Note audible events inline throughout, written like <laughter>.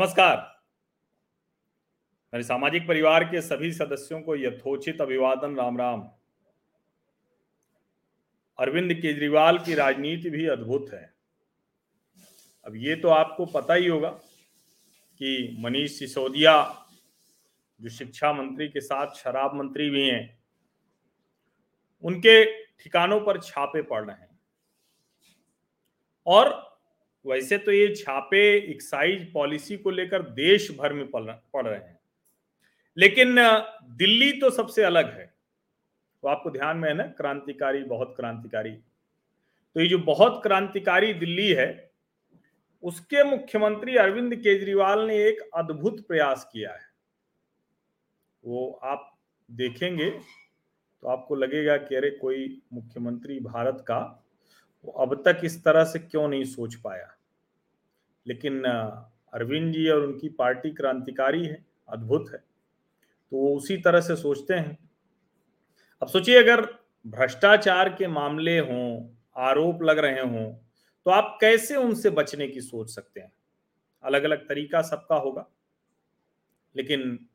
नमस्कार। मेरे सामाजिक परिवार के सभी सदस्यों को यथोचित अभिवादन, राम राम। अरविंद केजरीवाल की राजनीति भी अद्भुत है। अब ये तो आपको पता ही होगा कि मनीष सिसोदिया, जो शिक्षा मंत्री के साथ शराब मंत्री भी हैं, उनके ठिकानों पर छापे पड़ रहे हैं। और वैसे तो ये छापे एक्साइज पॉलिसी को लेकर देश भर में पड़ रहे हैं। लेकिन दिल्ली तो सबसे अलग है। तो आपको ध्यान में है ना, क्रांतिकारी, बहुत क्रांतिकारी। तो ये जो बहुत क्रांतिकारी दिल्ली है, उसके मुख्यमंत्री अरविंद केजरीवाल ने एक अद्भुत प्रयास किया है। वो आप देखेंगे तो आपको लगेगा कि अरे कोई मुख्यमंत्री भारत का, वो अब तक इस तरह से क्यों नहीं सोच पाया? लेकिन अरविंद जी और उनकी पार्टी क्रांतिकारी है, अद्भुत है। तो वो उसी तरह से सोचते हैं। अब सोचिए, अगर भ्रष्टाचार के मामले हों, आरोप लग रहे हों तो आप कैसे उनसे बचने की सोच सकते हैं? अलग अलग तरीका सबका होगा। लेकिन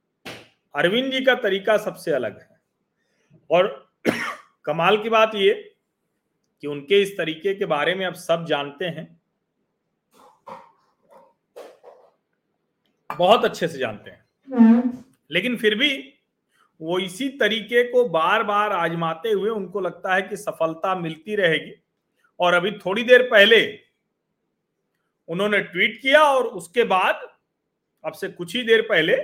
अरविंद जी का तरीका सबसे अलग है। और <clears throat> कमाल की बात ये कि उनके इस तरीके के बारे में अब सब जानते हैं। बहुत अच्छे से जानते हैं। लेकिन फिर भी वो इसी तरीके को बार बार आजमाते हुए उनको लगता है कि सफलता मिलती रहेगी। और अभी थोड़ी देर पहले उन्होंने ट्वीट किया और उसके बाद अब से कुछ ही देर पहले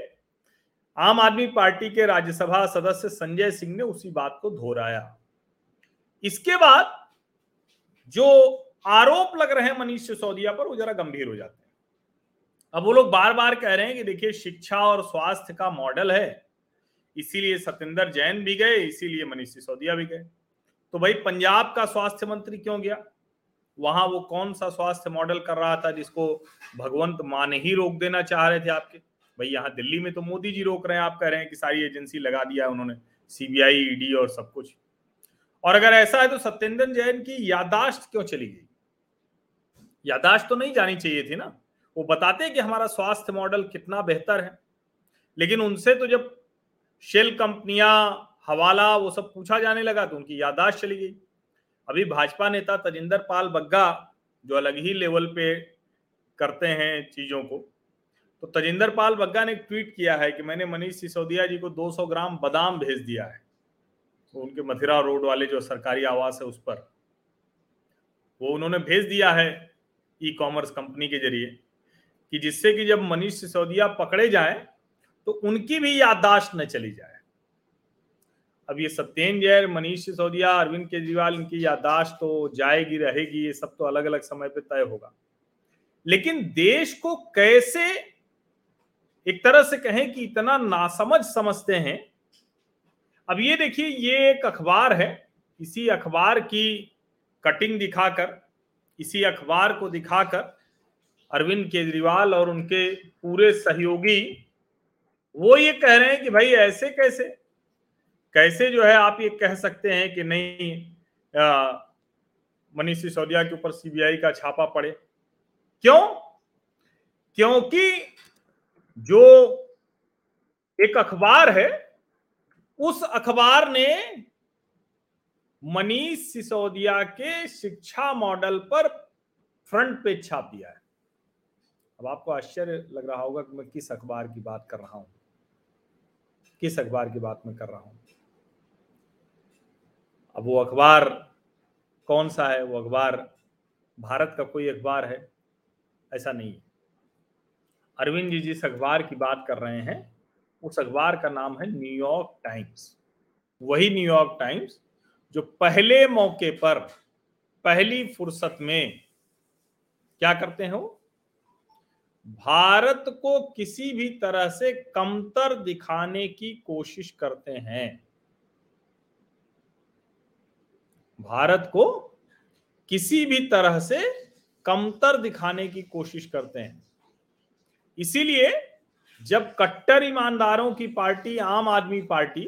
आम आदमी पार्टी के राज्यसभा सदस्य संजय सिंह ने उसी बात को दोहराया। इसके बाद जो आरोप लग रहे हैं मनीष सिसोदिया पर वो जरा गंभीर हो जाते हैं। अब वो लोग बार बार कह रहे हैं कि देखिए, शिक्षा और स्वास्थ्य का मॉडल है। इसीलिए सत्येंद्र जैन भी गए, इसीलिए मनीष सिसोदिया भी गए। तो भाई, पंजाब का स्वास्थ्य मंत्री क्यों गया? वहाँ वो कौन सा स्वास्थ्य मॉडल कर रहा था जिसको भगवंत मान ही रोक देना चाह रहे थे आपके? भाई, यहाँ दिल्ली में तो मोदी जी रोक रहे हैं, आप कह रहे हैं कि सारी एजेंसी लगा दिया है उन्होंने, सीबीआई, ईडी और सब कुछ। और अगर ऐसा है तो सत्येंद्र जैन की यादाश्त क्यों चली गई? यादाश्त तो नहीं जानी चाहिए थी ना? वो बताते हैं कि हमारा स्वास्थ्य मॉडल कितना बेहतर है। लेकिन उनसे तो जब शेल कंपनियाँ, हवाला, वो सब पूछा जाने लगा तो उनकी यादाश्त चली गई। अभी भाजपा नेता तजिंदर पाल बग्गा जो अलग ही लेवल पे करते हैं चीज़ों को तो तजिंदर पाल बग्गा ने ट्वीट किया है कि मैंने मनीष सिसोदिया जी को 200 ग्राम बादाम भेज दिया है। तो उनके मथुरा रोड वाले जो सरकारी आवास है उस पर, वो उन्होंने भेज दिया है ई कॉमर्स कंपनी के ज़रिए। कि जिससे कि जब मनीष सिसोदिया पकड़े जाए तो उनकी भी याददाश्त न चली जाए। अब ये सत्येन जैन मनीष सिसोदिया अरविंद केजरीवाल, इनकी याददाश्त तो जाएगी, रहेगी, ये सब तो अलग अलग समय पे तय होगा। लेकिन देश को कैसे एक तरह से कहें कि इतना नासमझ समझते हैं, अब ये देखिए, ये एक अखबार है, इसी अखबार की कटिंग दिखाकर, इसी अखबार को दिखाकर अरविंद केजरीवाल और उनके पूरे सहयोगी, वो ये कह रहे हैं कि भाई ऐसे कैसे? कैसे जो है आप ये कह सकते हैं कि नहीं मनीष सिसोदिया के ऊपर सीबीआई का छापा पड़े? क्यों? क्योंकि जो एक अखबार है, उस अखबार ने मनीष सिसोदिया के शिक्षा मॉडल पर फ्रंट पेज छाप दिया है। अब आपको आश्चर्य लग रहा होगा कि मैं किस अखबार की बात कर रहा हूँ। किस अखबार की बात मैं कर रहा हूँ? अब वो अखबार कौन सा है? वो अखबार भारत का कोई अखबार है? ऐसा नहीं। है अरविंद जी जिस अखबार की बात कर रहे हैं, उस अखबार का नाम है न्यूयॉर्क टाइम्स। वही न्यूयॉर्क टाइम्स जो पहले मौके पर, पहली फुर्सत में क्या करते हैं वो? भारत को किसी भी तरह से कमतर दिखाने की कोशिश करते हैं। भारत को किसी भी तरह से कमतर दिखाने की कोशिश करते हैं। इसीलिए जब कट्टर ईमानदारों की पार्टी, आम आदमी पार्टी,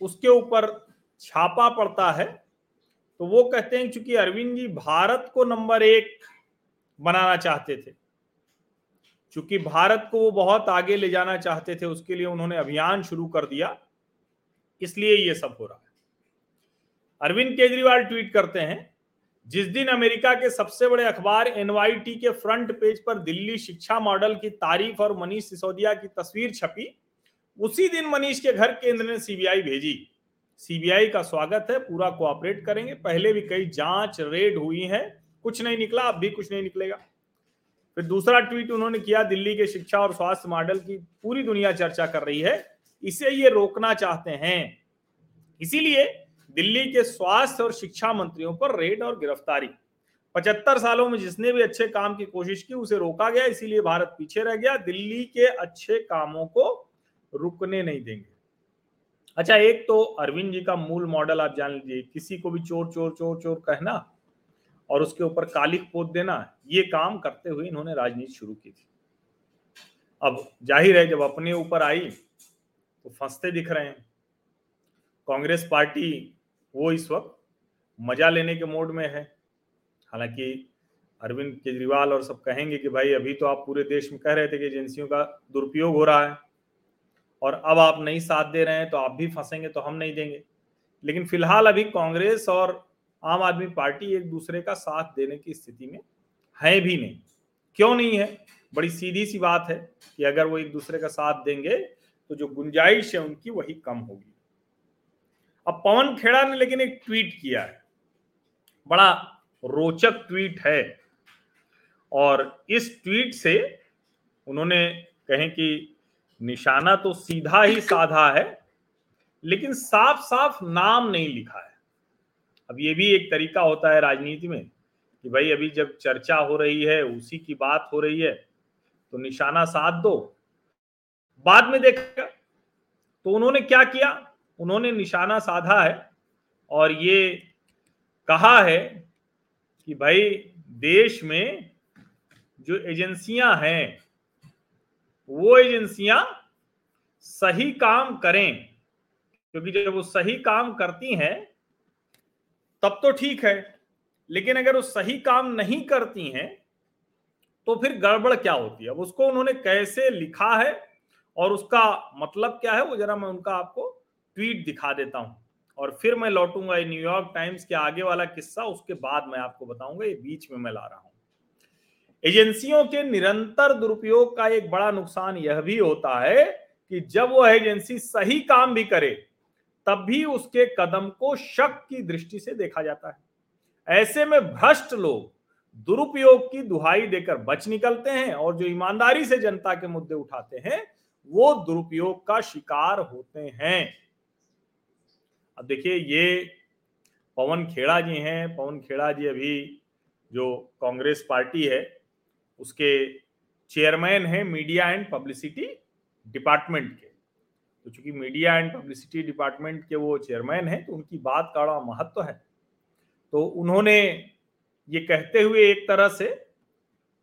उसके ऊपर छापा पड़ता है तो वो कहते हैं क्योंकि अरविंद जी भारत को नंबर एक बनाना चाहते थे चूँकि भारत को वो बहुत आगे ले जाना चाहते थे, उसके लिए उन्होंने अभियान शुरू कर दिया। इसलिए ये सब हो रहा है। अरविंद केजरीवाल ट्वीट करते हैं, जिस दिन अमेरिका के सबसे बड़े अखबार एनवाईटी के फ्रंट पेज पर दिल्ली शिक्षा मॉडल की तारीफ़ और मनीष सिसोदिया की तस्वीर छपी, उसी दिन मनीष के घर केंद्र ने सीबीआई भेजी। सीबीआई का स्वागत है, पूरा कोऑपरेट करेंगे। पहले भी कई जाँच, रेड हुई है, कुछ नहीं निकला, अब भी कुछ नहीं निकलेगा। फिर दूसरा ट्वीट उन्होंने किया, दिल्ली के शिक्षा और स्वास्थ्य मॉडल की पूरी दुनिया चर्चा कर रही है, इसे ये रोकना चाहते हैं। इसीलिए दिल्ली के स्वास्थ्य और शिक्षा मंत्रियों पर रेड और गिरफ्तारी। पचहत्तर सालों में जिसने भी अच्छे काम की कोशिश की, उसे रोका गया, इसीलिए भारत पीछे रह गया। दिल्ली के अच्छे कामों को रुकने नहीं देंगे। अच्छा एक तो अरविंद जी का मूल मॉडल आप जान लीजिए, किसी को भी चोर चोर चोर चोर कहना और उसके ऊपर कालिक पोत देना, ये काम करते हुए इन्होंने राजनीति शुरू की थी। अब ज़ाहिर है, जब अपने ऊपर आई तो फंसते दिख रहे हैं। कांग्रेस पार्टी वो इस वक्त मज़ा लेने के मोड में है। हालाँकि अरविंद केजरीवाल और सब कहेंगे कि भाई, अभी तो आप पूरे देश में कह रहे थे कि एजेंसियों का दुरुपयोग हो रहा है। और अब आप नहीं साथ दे रहे हैं तो आप भी फंसेंगे तो हम नहीं देंगे। लेकिन फ़िलहाल अभी कांग्रेस और आम आदमी पार्टी एक दूसरे का साथ देने की स्थिति में है भी नहीं। क्यों नहीं है? बड़ी सीधी सी बात है कि अगर वो एक दूसरे का साथ देंगे तो जो गुंजाइश है उनकी वही कम होगी। अब पवन खेड़ा ने लेकिन एक ट्वीट किया है। बड़ा रोचक ट्वीट है। और इस ट्वीट से उन्होंने कहें कि निशाना तो सीधा ही साधा है, लेकिन साफ़ साफ़ नाम नहीं लिखा है। अब ये भी एक तरीका होता है राजनीति में कि भाई अभी जब चर्चा हो रही है, उसी की बात हो रही है तो निशाना साध दो। बाद में देखा तो उन्होंने क्या किया? उन्होंने निशाना साधा है और ये कहा है कि भाई देश में जो एजेंसियाँ हैं, वो एजेंसियाँ सही काम करें, क्योंकि जब वो सही काम करती हैं तब तो ठीक है, लेकिन अगर वो सही काम नहीं करती हैं तो फिर गड़बड़ क्या होती है? अब उसको उन्होंने कैसे लिखा है और उसका मतलब क्या है, वो जरा मैं उनका आपको ट्वीट दिखा देता हूँ। और फिर मैं लौटूँगा न्यूयॉर्क टाइम्स के आगे वाला किस्सा, उसके बाद मैं आपको बताऊँगा, ये बीच में मैं ला रहा हूँ। एजेंसियों के निरंतर दुरुपयोग का एक बड़ा नुकसान यह भी होता है कि जब वह एजेंसी सही काम भी करे तब भी उसके कदम को शक की दृष्टि से देखा जाता है। ऐसे में भ्रष्ट लोग दुरुपयोग की दुहाई देकर बच निकलते हैं और जो ईमानदारी से जनता के मुद्दे उठाते हैं, वो दुरुपयोग का शिकार होते हैं। अब देखिए, ये पवन खेड़ा जी हैं। पवन खेड़ा जी अभी जो कांग्रेस पार्टी है, उसके चेयरमैन हैं मीडिया एंड पब्लिसिटी डिपार्टमेंट के। तो चूँकि मीडिया एंड पब्लिसिटी डिपार्टमेंट के वो चेयरमैन हैं तो उनकी बात का बड़ा महत्व है। तो उन्होंने ये कहते हुए एक तरह से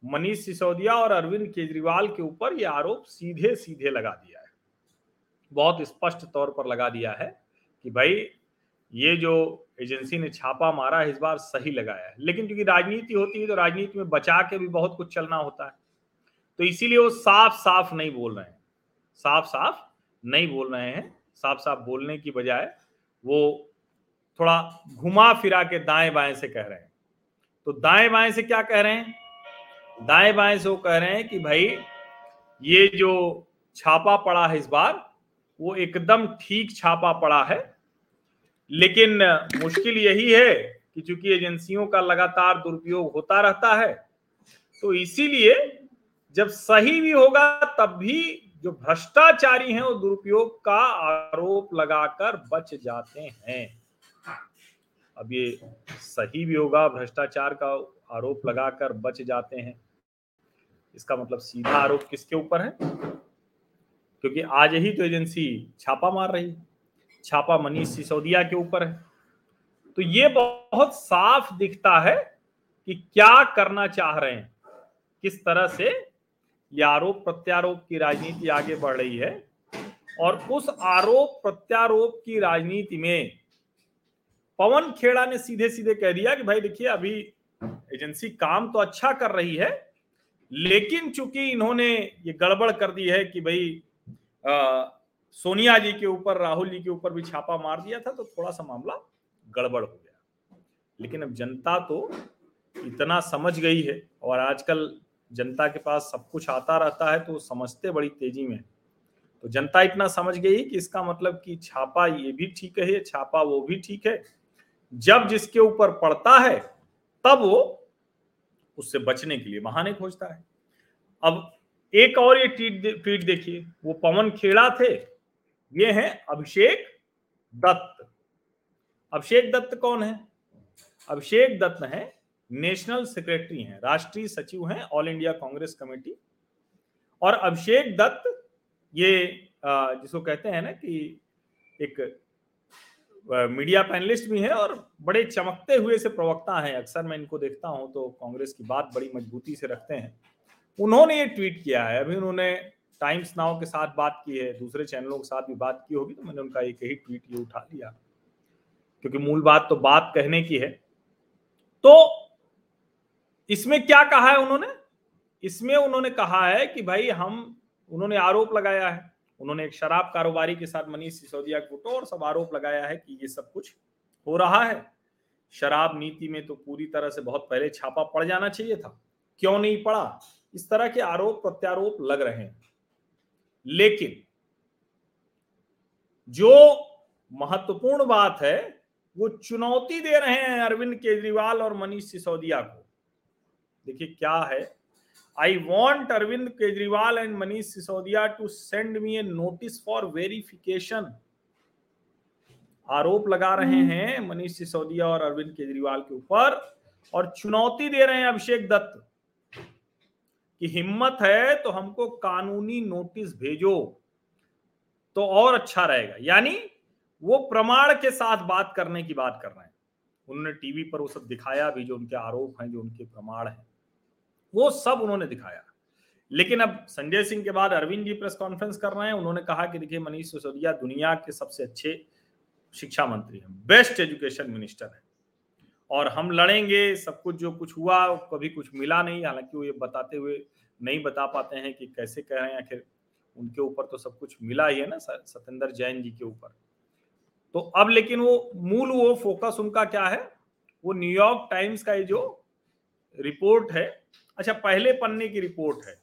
मनीष सिसोदिया और अरविंद केजरीवाल के ऊपर ये आरोप सीधे सीधे लगा दिया है। बहुत स्पष्ट तौर पर लगा दिया है कि भाई, ये जो एजेंसी ने छापा मारा है, इस बार सही लगाया है। लेकिन क्योंकि राजनीति होती है तो राजनीति में बचा के भी बहुत कुछ चलना होता है। तो इसीलिए वो साफ़ साफ़ नहीं बोल रहे हैं। साफ़ साफ़ नहीं बोल रहे हैं साफ़ साफ़ बोलने की बजाय वो थोड़ा घुमा फिरा के दाएँ बाएँ से कह रहे हैं। तो दाएँ बाएँ से क्या कह रहे हैं? दाएँ बाएँ से वो कह रहे हैं कि भाई, ये जो छापा पड़ा है इस बार, वो एकदम ठीक छापा पड़ा है, लेकिन मुश्किल यही है कि चूँकि एजेंसियों का लगातार दुरुपयोग होता रहता है तो इसीलिए जब सही भी होगा तब भी जो भ्रष्टाचारी हैं, वो दुरुपयोग का आरोप लगाकर बच जाते हैं। अब ये सही भी होगा, भ्रष्टाचार का आरोप लगाकर बच जाते हैं। इसका मतलब सीधा आरोप किसके ऊपर है? क्योंकि आज ही तो एजेंसी छापा मार रही है। छापा मनीष सिसोदिया के ऊपर है। तो ये बहुत साफ़ दिखता है कि क्या करना चाह रहे हैं। किस तरह से ये आरोप प्रत्यारोप की राजनीति आगे बढ़ रही है और उस आरोप प्रत्यारोप की राजनीति में पवन खेड़ा ने सीधे सीधे कह दिया कि भाई देखिए अभी एजेंसी काम तो अच्छा कर रही है लेकिन चूँकि इन्होंने ये गड़बड़ कर दी है कि भाई आ, सोनिया जी के ऊपर राहुल जी के ऊपर भी छापा मार दिया था तो थोड़ा सा मामला गड़बड़ हो गया। लेकिन अब जनता तो इतना समझ गई है और आजकल जनता के पास सब कुछ आता रहता है तो समझते बड़ी तेज़ी में। तो जनता इतना समझ गई कि इसका मतलब कि छापा ये भी ठीक है, छापा वो भी ठीक है। जब जिसके ऊपर पड़ता है, तब वो उससे बचने के लिए बहाने खोजता है। अब एक और ये ट्वीट ट्वीट देखिए, वो पवन खेड़ा थे, ये हैं अभिषेक दत्त। अभिषेक दत्त कौन है? अभिषेक दत्त है नेशनल सेक्रेटरी हैं, राष्ट्रीय सचिव हैं, ऑल इंडिया कांग्रेस कमेटी। और अभिषेक दत्त, ये जिसको कहते हैं ना कि एक मीडिया पैनलिस्ट भी हैं और बड़े चमकते हुए से प्रवक्ता हैं। अक्सर मैं इनको देखता हूँ तो कांग्रेस की बात बड़ी मजबूती से रखते हैं। उन्होंने ये ट्वीट किया है। अभी उन्होंने टाइम्स नाउ के साथ बात की है, दूसरे चैनलों के साथ भी बात की होगी तो मैंने उनका एक ही ट्वीट ये उठा लिया। क्योंकि मूल बात तो बात कहने की है। तो इसमें क्या कहा है उन्होंने? इसमें उन्होंने कहा है कि भाई हम, उन्होंने आरोप लगाया है। उन्होंने एक शराब कारोबारी के साथ मनीष सिसोदिया को तो और सब आरोप लगाया है कि ये सब कुछ हो रहा है। शराब नीति में तो पूरी तरह से बहुत पहले छापा पड़ जाना चाहिए था। क्यों नहीं पड़ा? इस तरह के आरोप प्रत्यारोप लग रहे हैं। लेकिन जो महत्वपूर्ण बात है, वो चुनौती दे रहे हैं अरविंद केजरीवाल और मनीष सिसोदिया को। देखिए क्या है? I want Arvind Kejriwal and Manish Sisodia to send me a notice for verification आरोप लगा रहे हम्म। हैं मनीष सिसोदिया और अरविंद केजरीवाल के ऊपर और चुनौती दे रहे हैं अभिषेक दत्त कि हिम्मत है तो हमको कानूनी नोटिस भेजो तो और अच्छा रहेगा। यानी वो प्रमाण के साथ बात करने की बात कर रहे हैं। उन्होंने टीवी पर वो सब दिखाया भी जो उनके आरोप हैं जो उनके प्रमाण हैं। वो सब उन्होंने दिखाया। लेकिन अब संजय सिंह के बाद अरविंद जी प्रेस कॉन्फ्रेंस कर रहे हैं, उन्होंने कहा कि देखिए, मनीष सिसोदिया दुनिया के सबसे अच्छे शिक्षा मंत्री हैं, बेस्ट एजुकेशन मिनिस्टर है। और हम लड़ेंगे, सब कुछ जो कुछ हुआ, कभी कुछ मिला नहीं, हालाँकि वो ये बताते हुए नहीं बता पाते हैं कि कैसे कह रहे हैं, आखिर उनके ऊपर तो सब कुछ मिला ही है ना सत्येंद्र जैन जी के ऊपर। तो अब लेकिन वो, मूल वो फोकस उनका क्या है? वो न्यूयॉर्क टाइम्स का ये जो रिपोर्ट है। अच्छा पहले पन्ने की रिपोर्ट है।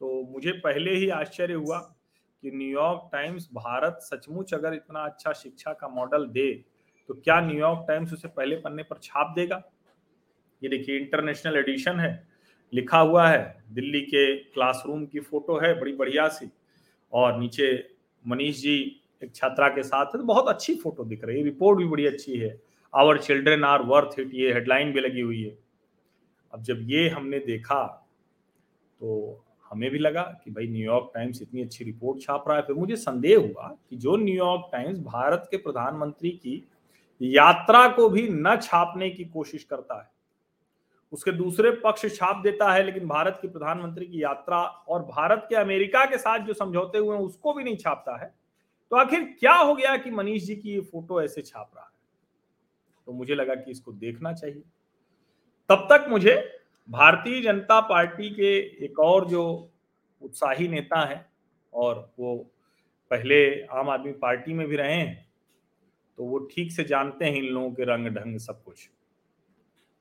तो मुझे पहले ही आश्चर्य हुआ कि न्यूयॉर्क टाइम्स भारत सचमुच अगर इतना अच्छा शिक्षा का मॉडल दे तो क्या न्यूयॉर्क टाइम्स उसे पहले पन्ने पर छाप देगा? ये देखिए इंटरनेशनल एडिशन है, लिखा हुआ है, दिल्ली के क्लासरूम की फ़ोटो है, बड़ी बढ़िया सी। और नीचे मनीष जी एक छात्रा के साथ है तो बहुत अच्छी फ़ोटो दिख रही है। रिपोर्ट भी बड़ी अच्छी है। Our children are worth it ये हेडलाइन भी लगी हुई है। अब जब ये हमने देखा तो हमें भी लगा कि भाई न्यूयॉर्क टाइम्स इतनी अच्छी रिपोर्ट छाप रहा है। फिर मुझे संदेह हुआ कि जो न्यूयॉर्क टाइम्स भारत के प्रधानमंत्री की यात्रा को भी न छापने की कोशिश करता है, उसके दूसरे पक्ष छाप देता है, लेकिन भारत के प्रधानमंत्री की यात्रा और भारत के अमेरिका के साथ जो समझौते हुए हैं, उसको भी नहीं छापता है। तो आखिर क्या हो गया कि मनीष जी की ये फ़ोटो ऐसे छाप रहा है? तो मुझे लगा कि इसको देखना चाहिए। तब तक मुझे भारतीय जनता पार्टी के एक और जो उत्साही नेता हैं और वो पहले आम आदमी पार्टी में भी रहे हैं तो वो ठीक से जानते हैं इन लोगों के रंग ढंग सब कुछ।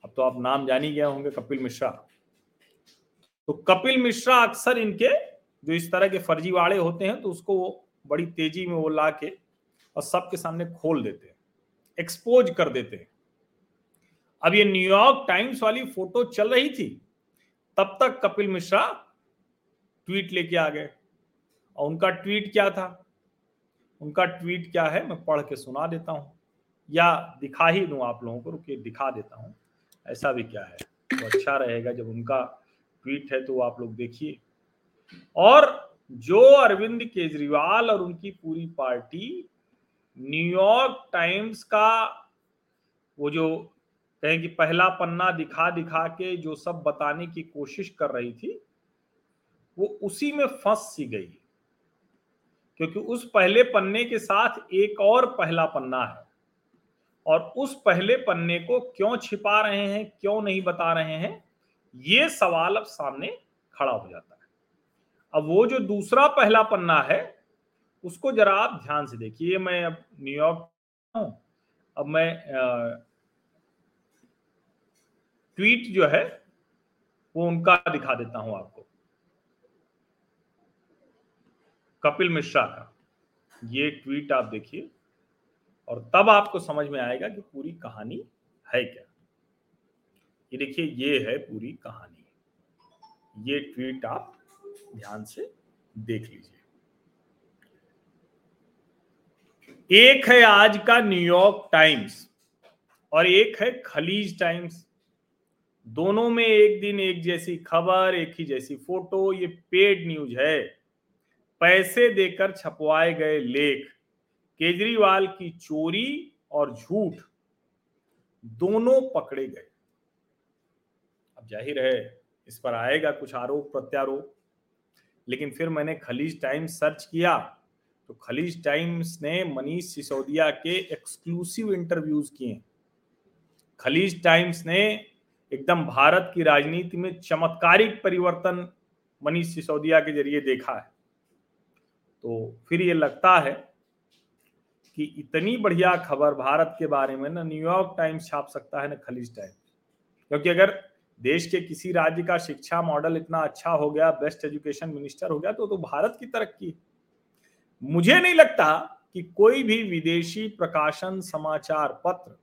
अब तो आप नाम जान ही गए होंगे कपिल मिश्रा। तो कपिल मिश्रा अक्सर इनके जो इस तरह के फर्जीवाड़े होते हैं तो उसको वो बड़ी तेज़ी में वो ला के और सबके सामने खोल देते हैं एक्सपोज कर देते हैं। अब ये न्यूयॉर्क टाइम्स वाली फ़ोटो चल रही थी, तब तक कपिल मिश्रा ट्वीट लेके आ गए। और उनका ट्वीट क्या था? उनका ट्वीट क्या है? मैं पढ़ के सुना देता हूँ। या दिखा ही दू आप लोगों को, रुकिए, दिखा देता हूँ। ऐसा भी क्या है? तो अच्छा रहेगा जब उनका ट्वीट है तो आप लोग देखिए। और जो अरविंद केजरीवाल और उनकी पूरी पार्टी न्यूयॉर्क टाइम्स का वो जो कहें कि पहला पन्ना दिखा दिखा के जो सब बताने की कोशिश कर रही थी, वो उसी में फंस सी गई। क्योंकि उस पहले पन्ने के साथ एक और पहला पन्ना है। और उस पहले पन्ने को क्यों छिपा रहे हैं, क्यों नहीं बता रहे हैं, ये सवाल अब सामने खड़ा हो जाता है। अब वो जो दूसरा पहला पन्ना है, उसको जरा आप ध्यान से देखिए। मैं अब न्यूयॉर्क हूँ। अब मैं ट्वीट जो है, वो उनका दिखा देता हूँ आपको। कपिल मिश्रा का। ये ट्वीट आप देखिए, और तब आपको समझ में आएगा कि पूरी कहानी है क्या। ये देखिए, ये है पूरी कहानी। ये ट्वीट आप ध्यान से देख लीजिए। एक है आज का न्यूयॉर्क टाइम्स और एक है खलीज टाइम्स दोनों में एक दिन एक जैसी खबर, एक ही जैसी फ़ोटो, ये पेड न्यूज़ है। पैसे देकर छपवाए गए लेख, केजरीवाल की चोरी और झूठ, दोनों पकड़े गए। अब ज़ाहिर है, इस पर आएगा कुछ आरोप, प्रत्यारोप। लेकिन फिर मैंने खलीज टाइम्स सर्च किया तो खलीज टाइम्स ने मनीष सिसोदिया के एक्सक्लूसिव इंटरव्यूज़ किए। खलीज टाइम्स ने एकदम भारत की राजनीति में चमत्कारिक परिवर्तन मनीष सिसोदिया के ज़रिए देखा है। तो फिर ये लगता है कि इतनी बढ़िया खबर भारत के बारे में ना न्यूयॉर्क टाइम्स छाप सकता है ना खलीज टाइम्स क्योंकि अगर देश के किसी राज्य का शिक्षा मॉडल इतना अच्छा हो गया बेस्ट एजुकेशन मिनिस्टर हो गया तो तो भारत की तरक्की। मुझे नहीं लगता कि कोई भी विदेशी प्रकाशन समाचार पत्र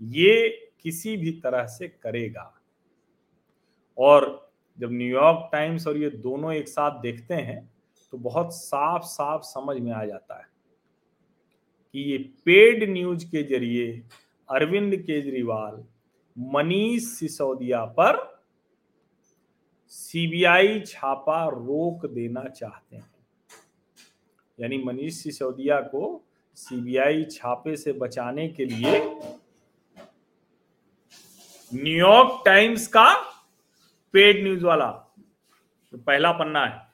ये किसी भी तरह से करेगा। और जब न्यूयॉर्क टाइम्स और ये दोनों एक साथ देखते हैं तो बहुत साफ़ साफ़ समझ में आ जाता है कि ये पेड न्यूज़ के ज़रिए, अरविंद केजरीवाल, मनीष सिसोदिया पर सीबीआई छापा रोक देना चाहते हैं। यानी मनीष सिसोदिया को सीबीआई छापे से बचाने के लिए न्यूयॉर्क टाइम्स का पेड न्यूज़ वाला। तो पहला पन्ना है।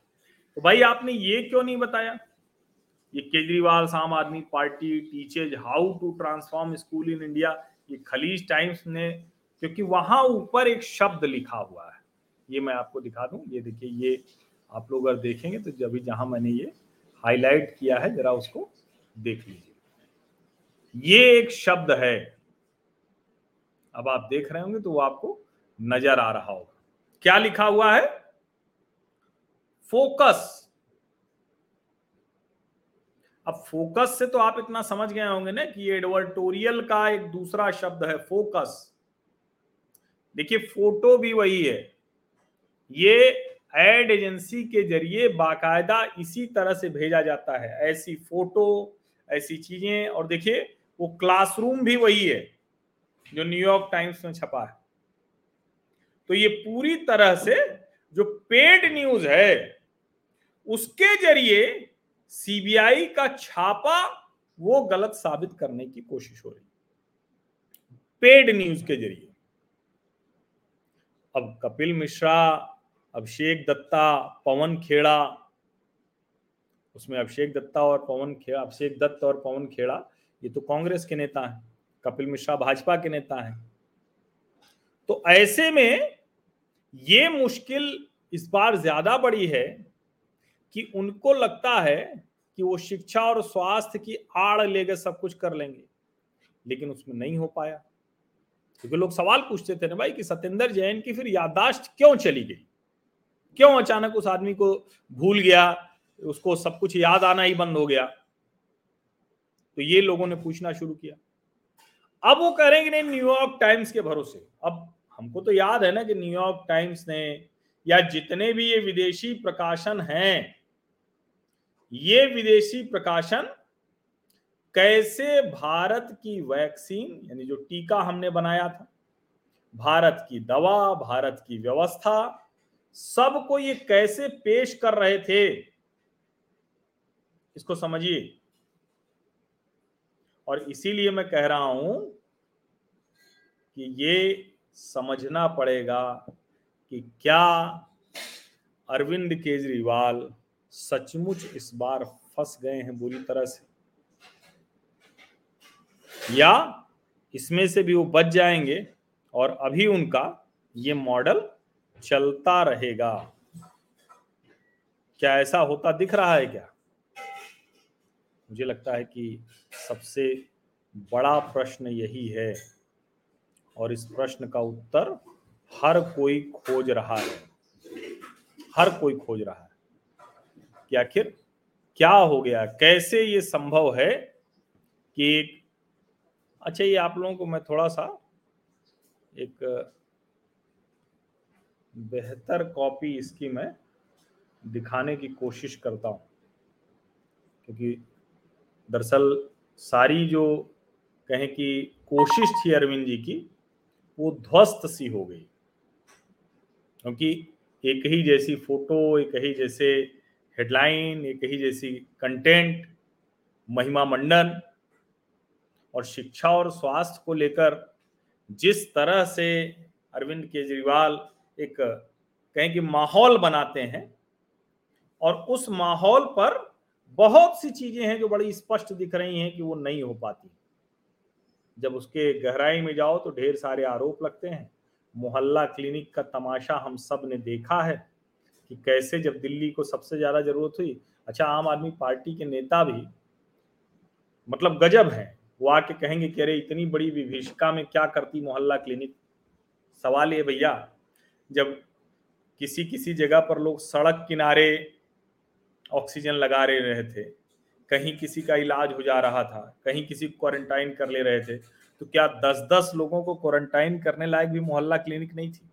तो भाई, आपने ये क्यों नहीं बताया? ये Kejriwal Aam Aadmi party teaches how to transform school in India ये खलीज टाइम्स ने, क्योंकि वहाँ ऊपर एक शब्द लिखा हुआ है। ये मैं आपको दिखा दूँ। ये देखिए, ये आप लोग अगर देखेंगे तो जब जहाँ मैंने ये हाईलाइट किया है, जरा उसको देख लीजिए। ये एक शब्द है। अब आप देख रहे होंगे तो वो आपको नज़र आ रहा होगा। क्या लिखा हुआ है? फोकस। अब फोकस से तो आप इतना समझ गए होंगे ना कि एडवर्टोरियल का एक दूसरा शब्द है, फोकस। देखिए, फ़ोटो भी वही है। ये एड एजेंसी के ज़रिए बाकायदा इसी तरह से भेजा जाता है। ऐसी फ़ोटो, ऐसी चीज़ें, और देखिए, वो क्लासरूम भी वही है। जो न्यूयॉर्क टाइम्स में छपा है। तो ये पूरी तरह से जो पेड न्यूज़ है, उसके ज़रिए सीबीआई का छापा वो गलत साबित करने की कोशिश हो रही पेड न्यूज़ के ज़रिए। अब कपिल मिश्रा, अभिषेक दत्ता, पवन खेड़ा, उसमें अभिषेक दत्ता और पवन खेड़ा अभिषेक दत्त और पवन खेड़ा, ये तो कांग्रेस के नेता हैं। कपिल मिश्रा भाजपा के नेता हैं। तो ऐसे में ये मुश्किल इस बार ज़्यादा बड़ी है कि उनको लगता है कि वो शिक्षा और स्वास्थ्य की आड़ लेकर सब कुछ कर लेंगे, लेकिन उसमें नहीं हो पाया। क्योंकि लोग सवाल पूछते थे ना भाई कि सत्येंद्र जैन की फिर यादाश्त क्यों चली गई? क्यों अचानक उस आदमी को भूल गया? उसको सब कुछ याद आना ही बंद हो गया। तो ये लोगों ने पूछना शुरू किया। अब वो कह रहे हैं कि नहीं न्यूयॉर्क टाइम्स के भरोसे। अब हमको तो याद है ना कि न्यूयॉर्क टाइम्स ने, या जितने भी ये विदेशी प्रकाशन हैं, ये विदेशी प्रकाशन कैसे भारत की वैक्सीन, यानी जो टीका हमने बनाया था, भारत की दवा, भारत की व्यवस्था, सबको ये कैसे पेश कर रहे थे, इसको समझिए। और इसीलिए मैं कह रहा हूँ कि ये समझना पड़ेगा कि क्या अरविंद केजरीवाल सचमुच इस बार फंस गए हैं बुरी तरह से? या इसमें से भी वो बच जाएँगे और अभी उनका ये मॉडल चलता रहेगा? क्या ऐसा होता दिख रहा है क्या? मुझे लगता है कि सबसे बड़ा प्रश्न यही है और इस प्रश्न का उत्तर हर कोई खोज रहा है। हर कोई खोज रहा है। कि आखिर क्या हो गया? कैसे ये संभव है कि एक अच्छा ये आप लोगों को मैं थोड़ा सा एक बेहतर कॉपी इसकी मैं दिखाने की कोशिश करता हूँ। क्योंकि दरअसल सारी जो कहें कि कोशिश थी अरविंद जी की, वो ध्वस्त सी हो गई। क्योंकि एक ही जैसी फ़ोटो, एक ही जैसे हेडलाइन, एक ही जैसी कंटेंट, महिमा मंडन और शिक्षा और स्वास्थ्य को लेकर जिस तरह से अरविंद केजरीवाल एक कहें कि माहौल बनाते हैं और उस माहौल पर बहुत सी चीज़ें हैं जो बड़ी स्पष्ट दिख रही हैं कि वो नहीं हो पाती। जब उसके गहराई में जाओ तो ढेर सारे आरोप लगते हैं। मोहल्ला क्लिनिक का तमाशा हम सबने देखा है कि कैसे जब दिल्ली को सबसे ज़्यादा ज़रूरत हुई अच्छा आम आदमी पार्टी के नेता भी मतलब गजब है। वो आके कहेंगे कि अरे, इतनी बड़ी विभीषिका में क्या करती मोहल्ला क्लिनिक? सवाल ये भैया, जब किसी किसी जगह पर लोग सड़क किनारे ऑक्सीजन लगा रहे रहे थे, कहीं किसी का इलाज हो जा रहा था, कहीं किसी को क्वारंटाइन कर ले रहे थे तो क्या दस दस लोगों को क्वारंटाइन करने लायक भी मोहल्ला क्लिनिक नहीं थी?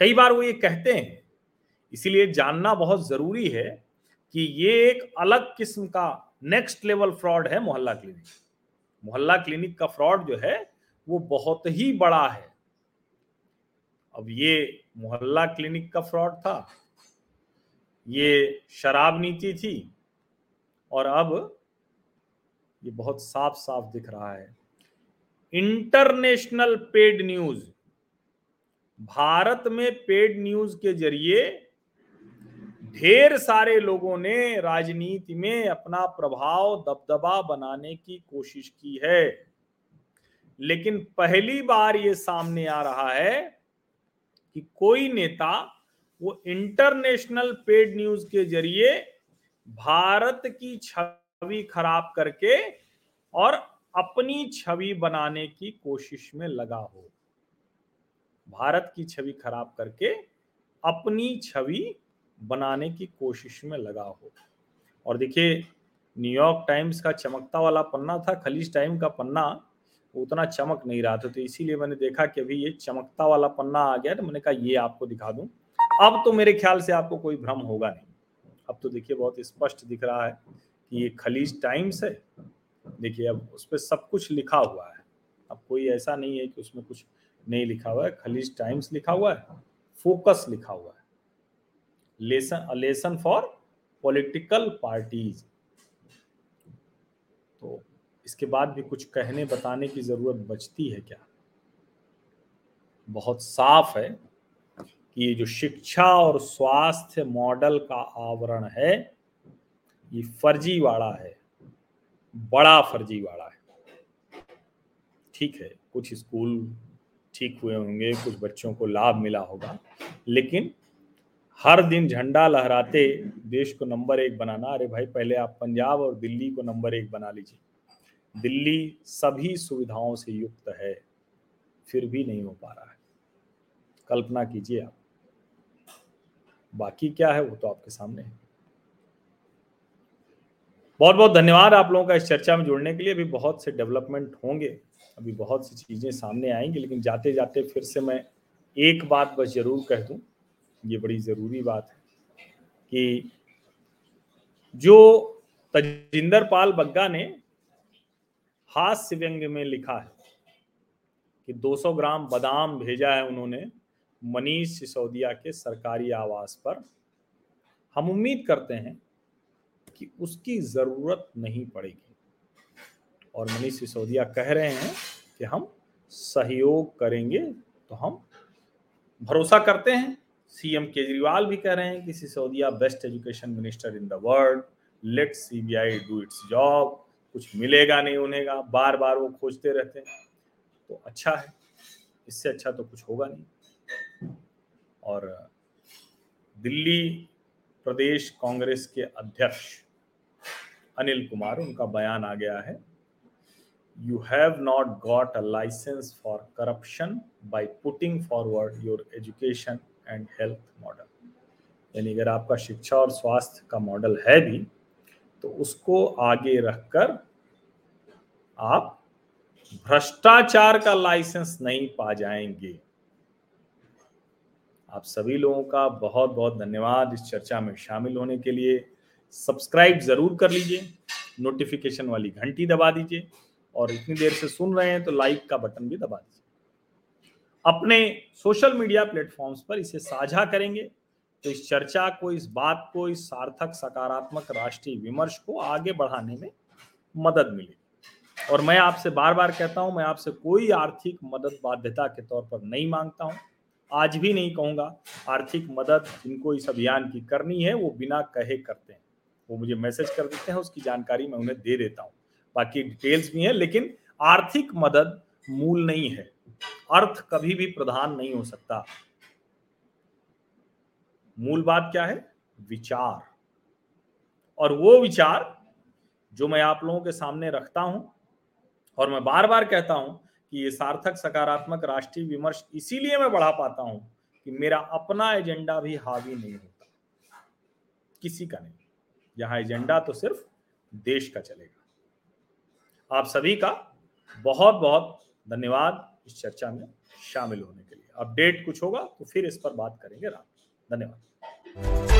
कई बार वो ये कहते हैं, इसीलिए जानना बहुत ज़रूरी है कि ये एक अलग किस्म का नेक्स्ट लेवल फ्रॉड है मोहल्ला क्लिनिक मोहल्ला क्लिनिक का फ्रॉड जो है, वो बहुत ही बड़ा है। अब ये मोहल्ला क्लिनिक का फ्रॉड था ये शराब नीति थी और अब ये बहुत साफ़ साफ़ दिख रहा है। इंटरनेशनल पेड न्यूज़, भारत में पेड न्यूज़ के ज़रिए ढेर सारे लोगों ने राजनीति में अपना प्रभाव दबदबा बनाने की कोशिश की है। लेकिन पहली बार ये सामने आ रहा है कि कोई नेता वो इंटरनेशनल पेड न्यूज़ के ज़रिए भारत की छवि खराब करके और अपनी छवि बनाने की कोशिश में लगा हो। भारत की छवि खराब करके अपनी छवि बनाने की कोशिश में लगा हो। और देखिए न्यूयॉर्क टाइम्स का चमकता वाला पन्ना था, खलीज टाइम का पन्ना उतना चमक नहीं रहा था। तो इसीलिए मैंने देखा कि अभी ये चमकता वाला पन्ना आ गया तो मैंने कहा ये आपको दिखा दूँ। अब तो मेरे ख्याल से आपको कोई भ्रम होगा नहीं। अब तो देखिए, बहुत स्पष्ट दिख रहा है कि ये खलीज टाइम्स है। देखिए, अब उस पर सब कुछ लिखा हुआ है। अब कोई ऐसा नहीं है कि उसमें कुछ नहीं लिखा हुआ है। खलीज टाइम्स लिखा हुआ है, फोकस लिखा हुआ है। Lesson lesson for political parties. तो इसके बाद भी कुछ कहने, बताने की ज़रूरत बचती है क्या? बहुत साफ़ है। ये जो शिक्षा और स्वास्थ्य मॉडल का आवरण है, ये फर्जीवाड़ा है, बड़ा फर्जीवाड़ा है। ठीक है, कुछ स्कूल ठीक हुए होंगे, कुछ बच्चों को लाभ मिला होगा, लेकिन हर दिन झंडा लहराते देश को नंबर एक बनाना, अरे भाई पहले आप पंजाब और दिल्ली को नंबर एक बना लीजिए। दिल्ली सभी सुविधाओं से युक्त है, फिर भी नहीं हो पा रहा है। कल्पना कीजिए आप। बाकी क्या है वो तो आपके सामने है। बहुत बहुत धन्यवाद आप लोगों का इस चर्चा में जुड़ने के लिए। अभी बहुत से डेवलपमेंट होंगे, अभी बहुत सी चीज़ें सामने आएँगी, लेकिन जाते जाते फिर से मैं एक बात बस ज़रूर कह दूँ, ये बड़ी ज़रूरी बात है कि जो तजिंदर पाल बग्गा ने हास्य व्यंग में लिखा है कि 200 ग्राम बादाम भेजा है उन्होंने मनीष सिसोदिया के सरकारी आवास पर हम उम्मीद करते हैं कि उसकी ज़रूरत नहीं पड़ेगी। और मनीष सिसोदिया कह रहे हैं कि हम सहयोग करेंगे तो हम भरोसा करते हैं। सीएम केजरीवाल भी कह रहे हैं कि Sisodia, best education minister in the world, let CBI do its job, कुछ मिलेगा नहीं उन्हें बार बार वो खोजते रहते हैं। तो अच्छा है, इससे अच्छा तो कुछ होगा नहीं। और दिल्ली प्रदेश कांग्रेस के अध्यक्ष अनिल कुमार, उनका बयान आ गया है। You have not got a licence for corruption by putting forward your education and health model यानी अगर आपका शिक्षा और स्वास्थ्य का मॉडल है भी तो उसको आगे रखकर आप भ्रष्टाचार का लाइसेंस नहीं पा जाएँगे। आप सभी लोगों का बहुत बहुत धन्यवाद इस चर्चा में शामिल होने के लिए। सब्सक्राइब ज़रूर कर लीजिए, नोटिफिकेशन वाली घंटी दबा दीजिए और इतनी देर से सुन रहे हैं तो लाइक का बटन भी दबा दीजिए। अपने सोशल मीडिया प्लेटफॉर्म्स पर इसे साझा करेंगे तो इस चर्चा को, इस बात को, इस सार्थक सकारात्मक राष्ट्रीय विमर्श को आगे बढ़ाने में मदद मिलेगी। और मैं आपसे बार बार कहता हूँ, मैं आपसे कोई आर्थिक मदद बाध्यता के तौर पर नहीं माँगता हूँ। आज भी नहीं कहूँगा, आर्थिक मदद जिनको इस अभियान की करनी है, वो बिना कहे करते हैं। वो मुझे मैसेज कर देते हैं, उसकी जानकारी मैं उन्हें दे देता हूँ। बाकी डिटेल्स भी हैं, लेकिन आर्थिक मदद मूल नहीं है। अर्थ कभी भी प्रधान नहीं हो सकता। मूल बात क्या है? विचार। और वो विचार जो मैं आप लोगों के सामने रखता हूँ और मैं बार बार कहता हूँ कि ये सार्थक सकारात्मक राष्ट्रीय विमर्श इसीलिए मैं बढ़ा पाता हूँ कि मेरा अपना एजेंडा भी हावी नहीं होता। किसी का नहीं। यहाँ एजेंडा तो सिर्फ़ देश का चलेगा। आप सभी का बहुत बहुत धन्यवाद इस चर्चा में शामिल होने के लिए। अपडेट कुछ होगा तो फिर इस पर बात करेंगे रात धन्यवाद।